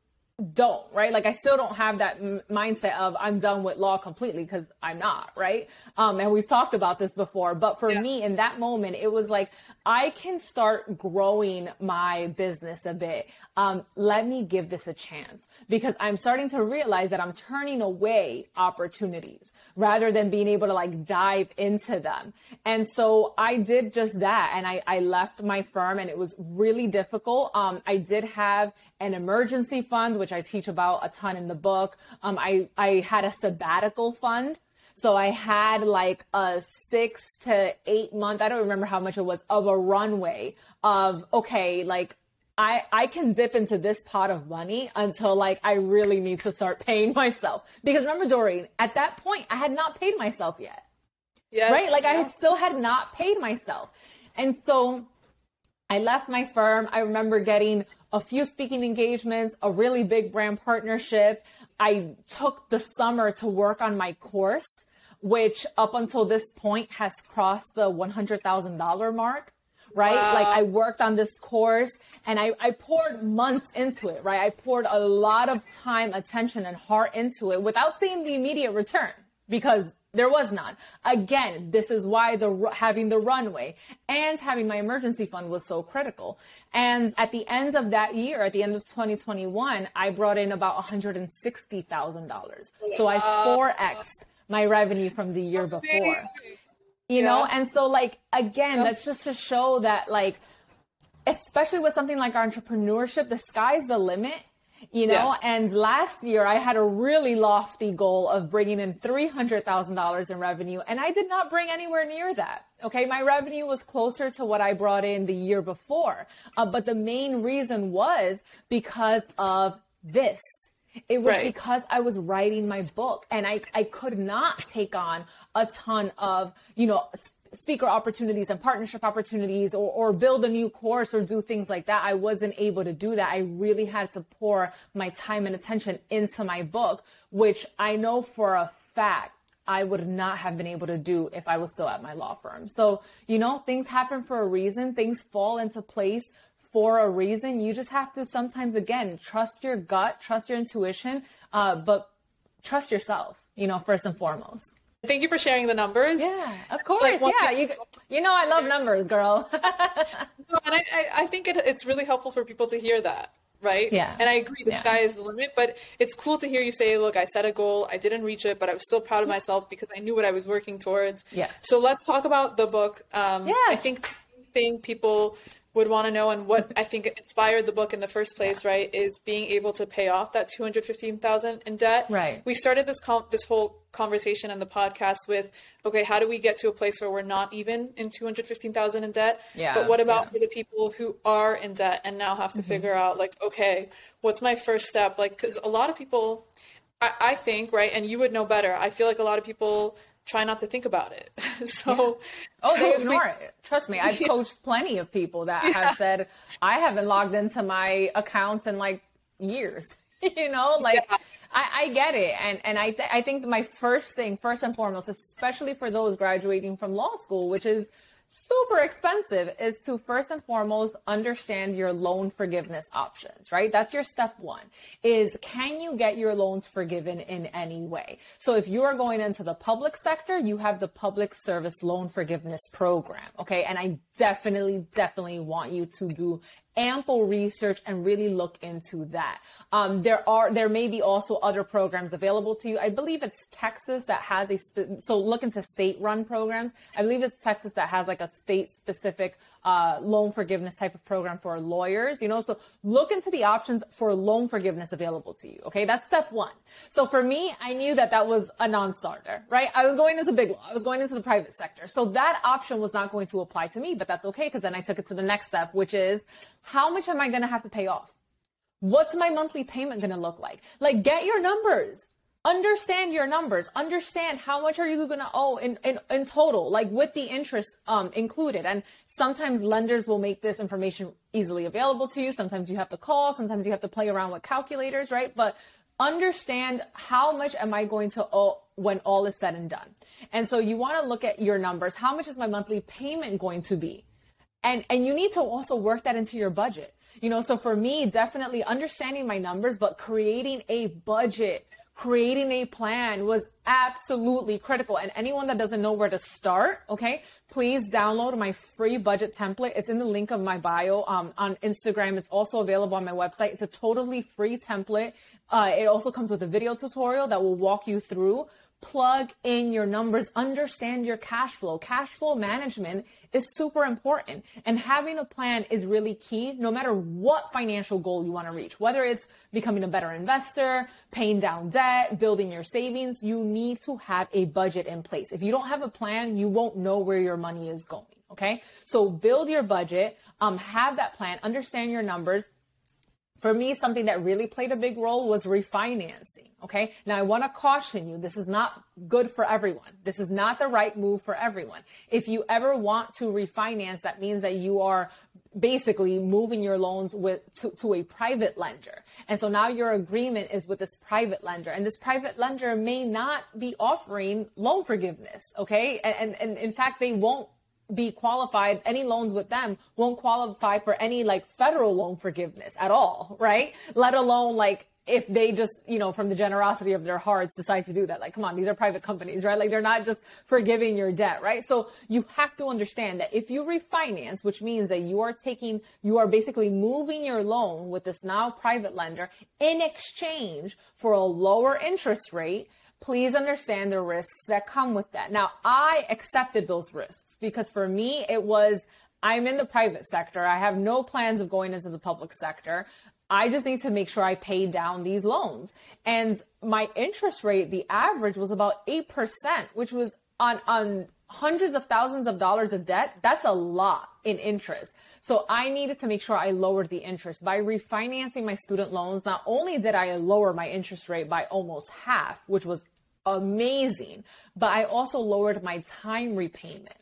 don't, right? Like I still don't have that m- mindset of I'm done with law completely because I'm not, right? Um, and we've talked about this before, but for yeah. me in that moment, it was like, I can start growing my business a bit. Um, let me give this a chance because I'm starting to realize that I'm turning away opportunities rather than being able to like dive into them. And so I did just that. And I, I left my firm and it was really difficult. Um, I did have an emergency fund, which I teach about a ton in the book. Um, I, I had a sabbatical fund so I had like a six to eight month, I don't remember how much it was, of a runway of, okay, like I, I can dip into this pot of money until like I really need to start paying myself. Because remember, Doreen, at that point, I had not paid myself yet. Yes, right? Like I still had not paid myself. And so I left my firm. I remember getting a few speaking engagements, a really big brand partnership. I took the summer to work on my course which up until this point has crossed the $100,000 mark right? Wow. Like I worked on this course and I, I poured months into it, right? I poured a lot of time, attention, and heart into it without seeing the immediate return because there was none. Again, this is why the having the runway and having my emergency fund was so critical. And at the end of that year, at the end of 2021, I brought in about $160,000. So I 4xed my revenue from the year before. You yeah. know, and so like again, yeah. that's just to show that like especially with something like entrepreneurship, the sky's the limit you know yeah. and last year i had a really lofty goal of bringing in $300000 in revenue and i did not bring anywhere near that okay my revenue was closer to what i brought in the year before uh, but the main reason was because of this it was right. because I was writing my book and I, I could not take on a ton of, you know, speaker opportunities and partnership opportunities or, or build a new course or do things like that. I wasn't able to do that. I really had to pour my time and attention into my book, which I know for a fact I would not have been able to do if I was still at my law firm. So, you know, things happen for a reason, things fall into place for a reason. You just have to sometimes, again, trust your gut, trust your intuition, uh, but trust yourself, you know, first and foremost. Thank you for sharing the numbers. Yeah, of course. Like yeah, you you know I love numbers, girl. and I, I think it, it's really helpful for people to hear that right? Yeah. And I agree, the yeah. sky is the limit, but it's cool to hear you say, look, I set a goal, I didn't reach it, but I was still proud of myself because I knew what I was working towards. Yes. So let's talk about the book. Um, yes. I think thing people would want to know and what I think inspired the book in the first place, yeah. right, is being able to pay off that 215,000 in debt. Right. We started this com- this whole conversation in the podcast with okay, how do we get to a place where we're not even in 215,000 in debt? Yeah. But what about yeah. for the people who are in debt and now have to mm-hmm. figure out like okay, what's my first step? Like cuz a lot of people I, I think, right, and you would know better. I feel like a lot of people try not to think about it. so, yeah. oh, so they ignore we, it. Trust me, I've yeah. coached plenty of people that yeah. have said, I haven't logged into my accounts in like years. you know, like I, I, get it. And, and I, th- I think my first thing, first and foremost, especially for those graduating from law school, which is super expensive is to first and foremost understand your loan forgiveness options, right? That's your step one is can you get your loans forgiven in any way? So if you are going into the public sector, you have the public service loan forgiveness program. Okay. And I definitely, definitely want you to do ample research and really look into that. Um, there are there may be also other programs available to you. I believe it's Texas that has a spe- so look into state run programs. I believe it's Texas that has like a state specific uh, loan forgiveness type of program for lawyers. You know, so look into the options for loan forgiveness available to you. Okay, that's step one. So for me, I knew that that was a non-starter, right? I was going into big law. I was going into the private sector, so that option was not going to apply to me. But that's okay because then I took it to the next step, which is how much am I going to have to pay off? What's my monthly payment going to look like? Like, get your numbers. Understand your numbers. Understand how much are you going to owe in, in, in total, like with the interest um, included. And sometimes lenders will make this information easily available to you. Sometimes you have to call. Sometimes you have to play around with calculators, right? But understand how much am I going to owe when all is said and done. And so you want to look at your numbers. How much is my monthly payment going to be? and and you need to also work that into your budget you know so for me definitely understanding my numbers but creating a budget creating a plan was absolutely critical. And anyone that doesn't know where to start okay please download my free budget template. It's in the link of my bio um, on instagram. It's also available on my website. It's a totally free template. Uh, it also comes with a video tutorial that will walk you through plug in your numbers, understand your cash flow. Cash flow management is super important and having a plan is really key no matter what financial goal you want to reach, whether it's becoming a better investor, paying down debt, building your savings, you need to have a budget in place. If you don't have a plan, you won't know where your money is going. Okay. So build your budget, um, have that plan, understand your numbers, for me, something that really played a big role was refinancing. Okay. Now I want to caution you. This is not good for everyone. This is not the right move for everyone. If you ever want to refinance, that means that you are basically moving your loans with to, to a private lender. And so now your agreement is with this private lender and this private lender may not be offering loan forgiveness. Okay. And, and, and in fact, they won't be qualified any loans with them won't qualify for any like federal loan forgiveness at all right let alone like if they just, you know, from the generosity of their hearts decide to do that. Like, come on, these are private companies, right? Like they're not just forgiving your debt, right? So you have to understand that if you refinance, which means that you are taking, you are basically moving your loan with this now private lender in exchange for a lower interest rate, please understand the risks that come with that. Now, I accepted those risks because for me, it was, I'm in the private sector. I have no plans of going into the public sector. I just need to make sure I pay down these loans. And my interest rate, the average was about 8%, which was on, on hundreds of thousands of dollars of debt. That's a lot in interest. So I needed to make sure I lowered the interest by refinancing my student loans. Not only did I lower my interest rate by almost half, which was amazing, but I also lowered my time repayment.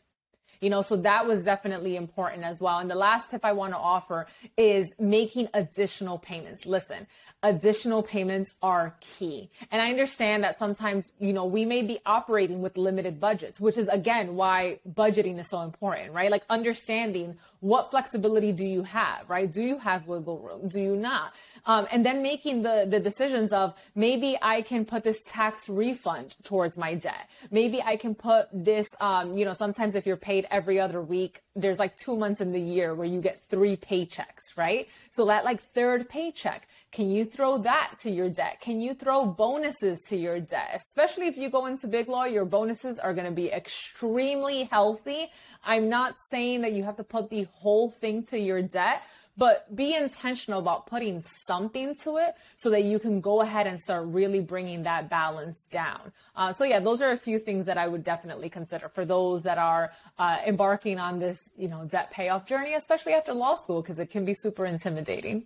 You know, so that was definitely important as well. And the last tip I want to offer is making additional payments. Listen, additional payments are key. And I understand that sometimes, you know, we may be operating with limited budgets, which is again why budgeting is so important, right? Like understanding what flexibility do you have, right? Do you have wiggle room? Do you not? Um, and then making the, the decisions of maybe I can put this tax refund towards my debt. Maybe I can put this, um, you know, sometimes if you're paid every other week, there's like two months in the year where you get three paychecks, right? So that like third paycheck, can you throw that to your debt? Can you throw bonuses to your debt? Especially if you go into big law, your bonuses are going to be extremely healthy. I'm not saying that you have to put the whole thing to your debt, but be intentional about putting something to it so that you can go ahead and start really bringing that balance down. Uh, so yeah, those are a few things that I would definitely consider for those that are uh, embarking on this, you know, debt payoff journey, especially after law school, because it can be super intimidating.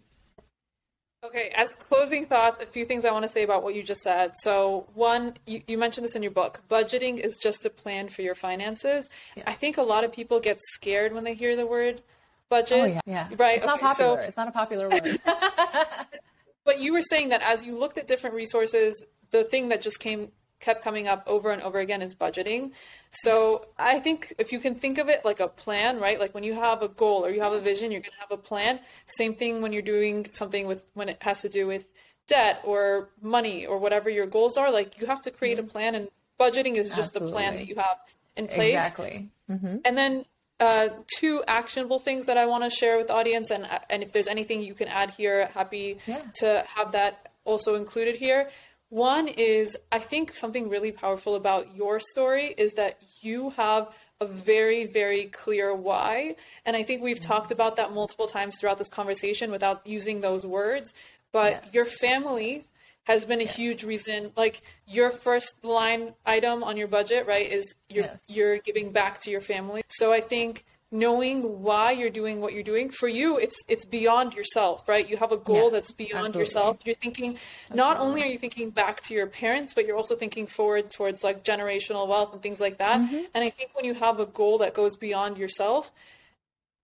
Okay, as closing thoughts, a few things I want to say about what you just said. So, one, you, you mentioned this in your book budgeting is just a plan for your finances. Yeah. I think a lot of people get scared when they hear the word budget. Oh, yeah. yeah. Right. It's not popular. So, it's not a popular word. but you were saying that as you looked at different resources, the thing that just came kept coming up over and over again is budgeting. So. I think if you can think of it like a plan, right? Like when you have a goal or you have a vision, you're going to have a plan. Same thing when you're doing something with when it has to do with debt or money or whatever your goals are. Like you have to create mm-hmm. a plan, and budgeting is just the plan that you have in place. Exactly. Mm-hmm. And then uh, two actionable things that I want to share with the audience, and and if there's anything you can add here, happy yeah. to have that also included here. One is I think something really powerful about your story is that you have a very very clear why, and I think we've mm-hmm. talked about that multiple times throughout this conversation without using those words. But yes. your family has been a yes. huge reason like your first line item on your budget right is you're yes. you're giving back to your family so i think knowing why you're doing what you're doing for you it's it's beyond yourself right you have a goal yes, that's beyond absolutely. yourself you're thinking absolutely. not only are you thinking back to your parents but you're also thinking forward towards like generational wealth and things like that mm-hmm. and i think when you have a goal that goes beyond yourself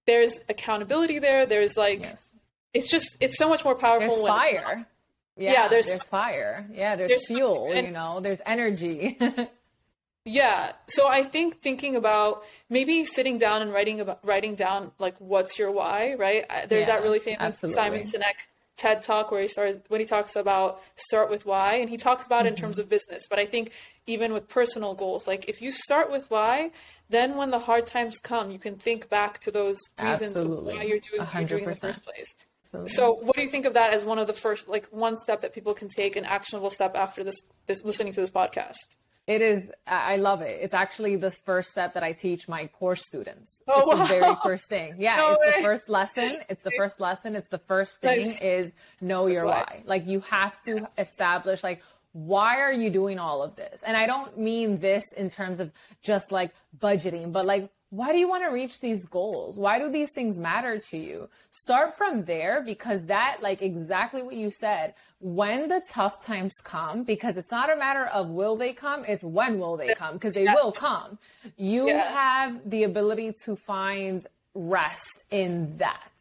there's accountability there there's like yes. it's just it's so much more powerful there's fire yeah, yeah there's, there's fire. Yeah, there's, there's fuel, and, you know, there's energy. yeah. So I think thinking about maybe sitting down and writing about writing down like what's your why, right? There's yeah, that really famous absolutely. Simon Sinek TED talk where he started when he talks about start with why and he talks about mm-hmm. it in terms mm-hmm. of business, but I think even with personal goals, like if you start with why, then when the hard times come, you can think back to those reasons why you're doing 100%. what you're doing in the first place. Absolutely. So, what do you think of that as one of the first, like one step that people can take, an actionable step after this, this listening to this podcast? It is. I love it. It's actually the first step that I teach my course students. Oh, it's wow. the very first thing. Yeah, no it's way. the first lesson. It's the first lesson. It's the first thing nice. is know your why. why. Like you have to establish like why are you doing all of this? And I don't mean this in terms of just like budgeting, but like why do you want to reach these goals? Why do these things matter to you? Start from there because that, like exactly what you said, when the tough times come, because it's not a matter of will they come, it's when will they come, because they will come. You yeah. have the ability to find rest in that,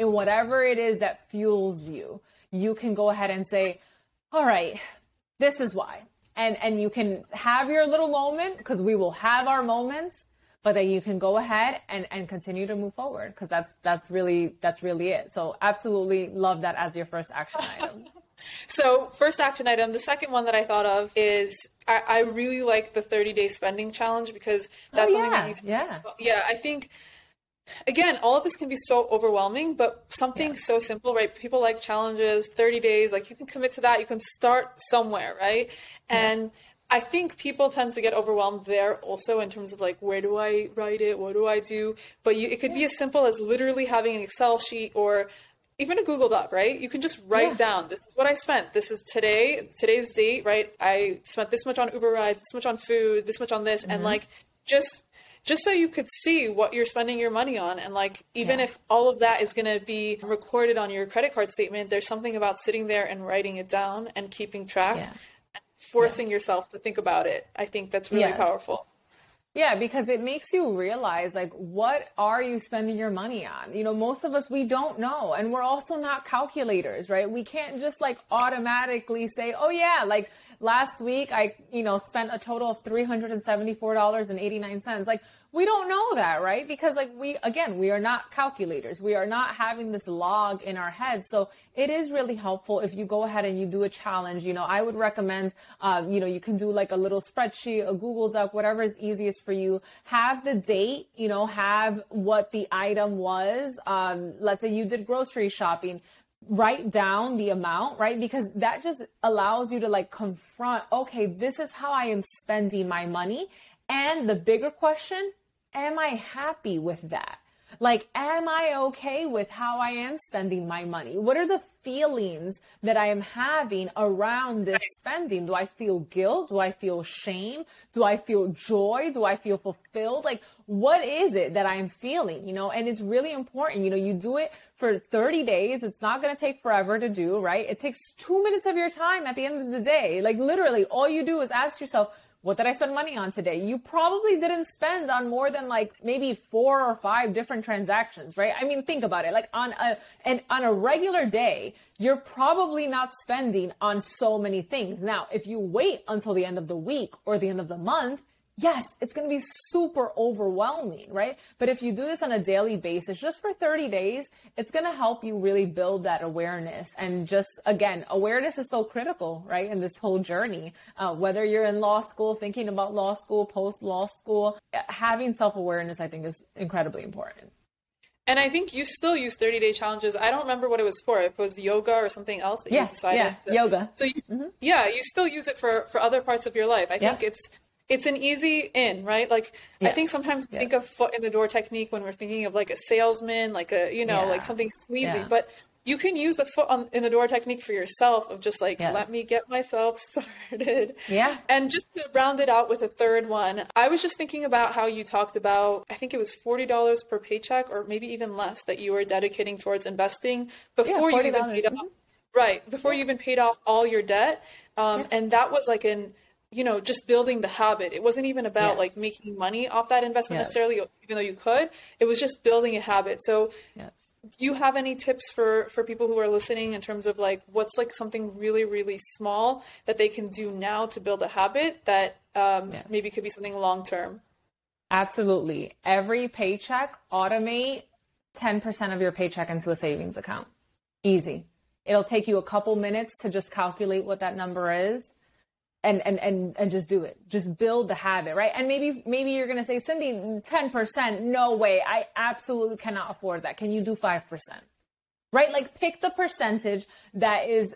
in whatever it is that fuels you. You can go ahead and say, all right, this is why. And, and you can have your little moment because we will have our moments but that you can go ahead and, and continue to move forward because that's that's really that's really it. So absolutely love that as your first action item. So first action item the second one that i thought of is i, I really like the 30 day spending challenge because oh, that's oh, yeah. something that yeah. Yeah i think again all of this can be so overwhelming but something yeah. so simple right? People like challenges 30 days like you can commit to that. You can start somewhere right? And yes I think people tend to get overwhelmed there also in terms of like where do I write it, what do I do? But you, it could be as simple as literally having an Excel sheet or even a Google Doc, right? You can just write yeah. down this is what I spent. This is today, today's date, right? I spent this much on Uber rides, this much on food, this much on this, mm-hmm. and like just just so you could see what you're spending your money on and like even yeah. if all of that is going to be recorded on your credit card statement there's something about sitting there and writing it down and keeping track yeah forcing yes. yourself to think about it. I think that's really yes. powerful. Yeah, because it makes you realize like what are you spending your money on? You know, most of us we don't know and we're also not calculators, right? We can't just like automatically say, "Oh yeah, like last week I, you know, spent a total of $374.89." Like we don't know that, right? Because like we again, we are not calculators. We are not having this log in our head. So it is really helpful if you go ahead and you do a challenge. You know, I would recommend, um, you know, you can do like a little spreadsheet, a Google Doc, whatever is easiest for you. Have the date, you know, have what the item was. Um, let's say you did grocery shopping write down the amount, right? Because that just allows you to like confront, okay, this is how I am spending my money. And the bigger question, am I happy with that? Like, am I okay with how I am spending my money? What are the feelings that I am having around this spending? Do I feel guilt? Do I feel shame? Do I feel joy? Do I feel fulfilled? Like, what is it that I'm feeling? You know, and it's really important. You know, you do it for 30 days. It's not going to take forever to do, right? It takes two minutes of your time at the end of the day. Like, literally, all you do is ask yourself, what did I spend money on today? You probably didn't spend on more than like maybe four or five different transactions, right? I mean, think about it. Like on a and on a regular day, you're probably not spending on so many things. Now, if you wait until the end of the week or the end of the month, yes, it's going to be super overwhelming, right? But if you do this on a daily basis, just for 30 days, it's going to help you really build that awareness. And just again, awareness is so critical, right? In this whole journey, uh, whether you're in law school, thinking about law school, post law school, having self awareness, I think is incredibly important. And I think you still use 30 day challenges. I don't remember what it was for. If it was yoga or something else that yeah, you decided yeah, to, yoga. So you, mm-hmm. yeah, you still use it for for other parts of your life. I think it's it's an easy in, right? Like yes. I think sometimes we yes. think of foot in the door technique when we're thinking of like a salesman, like a you know, yeah. like something sleazy. Yeah. But you can use the foot on, in the door technique for yourself of just like yes. let me get myself started. Yeah. And just to round it out with a third one, I was just thinking about how you talked about I think it was forty dollars per paycheck or maybe even less that you were dedicating towards investing before yeah, you even paid off. Right before you even paid off all your debt, um, and that was like an you know just building the habit. It wasn't even about yes. like making money off that investment yes. necessarily even though you could. It was just building a habit. So yes. do you have any tips for for people who are listening in terms of like what's like something really really small that they can do now to build a habit that um, maybe could be something long term absolutely. Every paycheck automate 10% of your paycheck into a savings account. Easy. It'll take you a couple minutes to just calculate what that number is and and and and just do it. Just build the habit right? And maybe maybe you're to say cindy 10% no way. I absolutely cannot afford that. Can you do 5% right? Like pick the percentage that is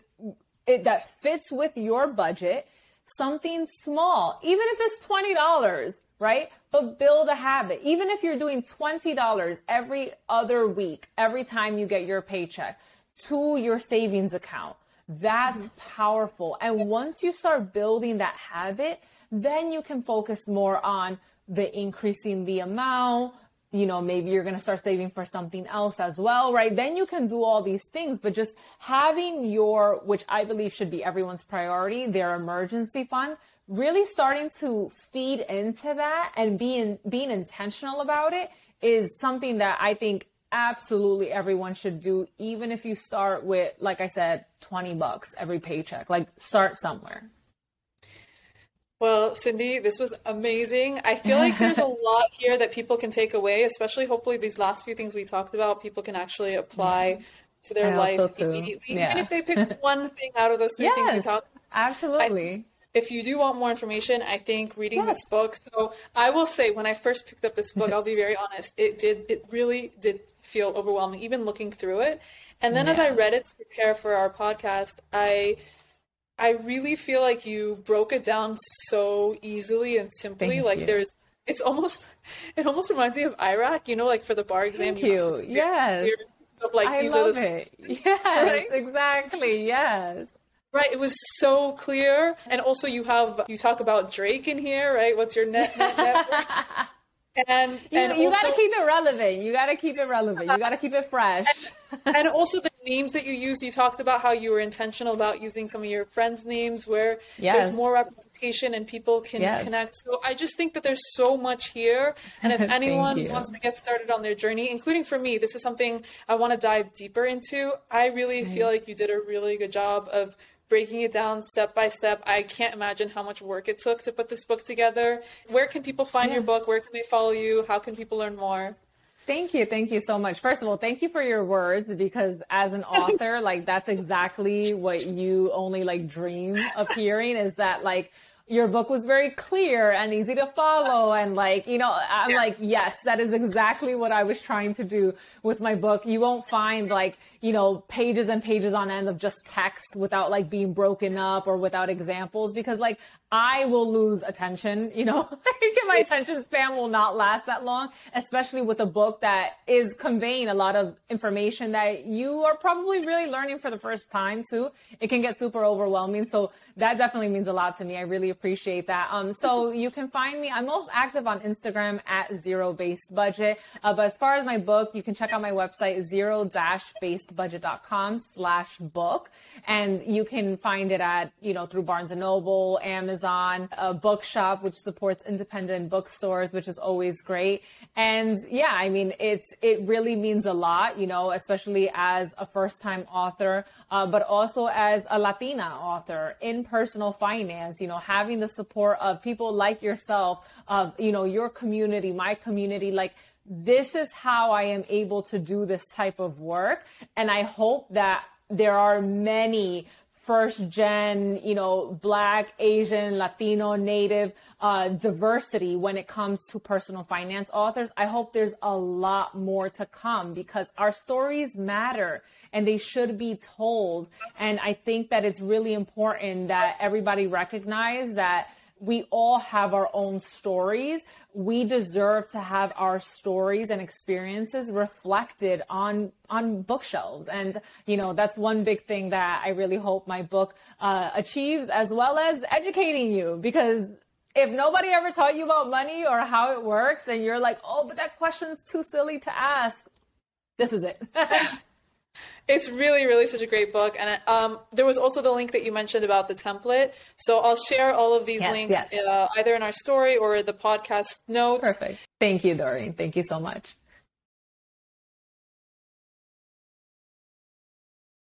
it, that fits with your budget. Something small even if it's $20 right? But build a habit. Even if you're doing $20 every other week every time you get your paycheck to your savings account that's mm-hmm. powerful. And once you start building that habit, then you can focus more on the increasing the amount. You know, maybe you're going to start saving for something else as well, right? Then you can do all these things, but just having your, which I believe should be everyone's priority, their emergency fund, really starting to feed into that and being, being intentional about it is something that I think absolutely everyone should do, even if you start with, like I said, 20 bucks every paycheck. Like, start somewhere. Well, Cindy, this was amazing. I feel like there's a lot here that people can take away, especially hopefully these last few things we talked about, people can actually apply to their life so immediately. Yeah. Even if they pick one thing out of those three yes, things we talked Absolutely. I, if you do want more information, I think reading yes. this book. So I will say, when I first picked up this book, I'll be very honest, it did, it really did feel overwhelming, even looking through it. And then yeah. as I read it to prepare for our podcast, I, I really feel like you broke it down so easily and simply. Thank like you. there's, it's almost, it almost reminds me of IRAC, you know, like for the bar exam. Thank you. you yes. Of like, I love it. Yes, right? exactly. Yes. Right, it was so clear, and also you have you talk about Drake in here, right? What's your net net network? and you, and you got to keep it relevant. You got to keep it relevant. You got to keep it fresh. And, and, also the names that you use, you talked about how you were intentional about using some of your friends' names where yes. there's more representation and people can yes. connect. So I just think that there's so much here. And if anyone wants to get started on their journey, including for me, this is something I want to dive deeper into. I really right. feel like you did a really good job of breaking it down step by step. I can't imagine how much work it took to put this book together. Where can people find yeah. your book? Where can they follow you? How can people learn more? Thank you. Thank you so much. First of all, thank you for your words because as an author, like that's exactly what you only like dream of hearing is that like your book was very clear and easy to follow and like you know i'm yeah. like yes that is exactly what i was trying to do with my book you won't find like you know pages and pages on end of just text without like being broken up or without examples because like I will lose attention, you know, my attention span will not last that long, especially with a book that is conveying a lot of information that you are probably really learning for the first time too. It can get super overwhelming. So that definitely means a lot to me. I really appreciate that. Um, so you can find me, I'm most active on Instagram at zero based budget. Uh, but as far as my book, you can check out my website, zero dash based budget.com slash book. And you can find it at, you know, through Barnes and Noble, Amazon, a bookshop which supports independent bookstores, which is always great. And yeah, I mean, it's it really means a lot, you know, especially as a first-time author, uh, but also as a Latina author in personal finance. You know, having the support of people like yourself, of you know your community, my community, like this is how I am able to do this type of work. And I hope that there are many first gen, you know, black, Asian, Latino, native uh, diversity when it comes to personal finance authors. I hope there's a lot more to come because our stories matter and they should be told. And I think that it's really important that everybody recognize that we all have our own stories. We deserve to have our stories and experiences reflected on on bookshelves, and you know that's one big thing that I really hope my book uh, achieves, as well as educating you because. If nobody ever taught you about money or how it works, and you're like, oh, but that question's too silly to ask, this is it. It's really, really such a great book. And um, there was also the link that you mentioned about the template. So I'll share all of these yes, links yes. Uh, either in our story or the podcast notes. Perfect. Thank you, Doreen. Thank you so much.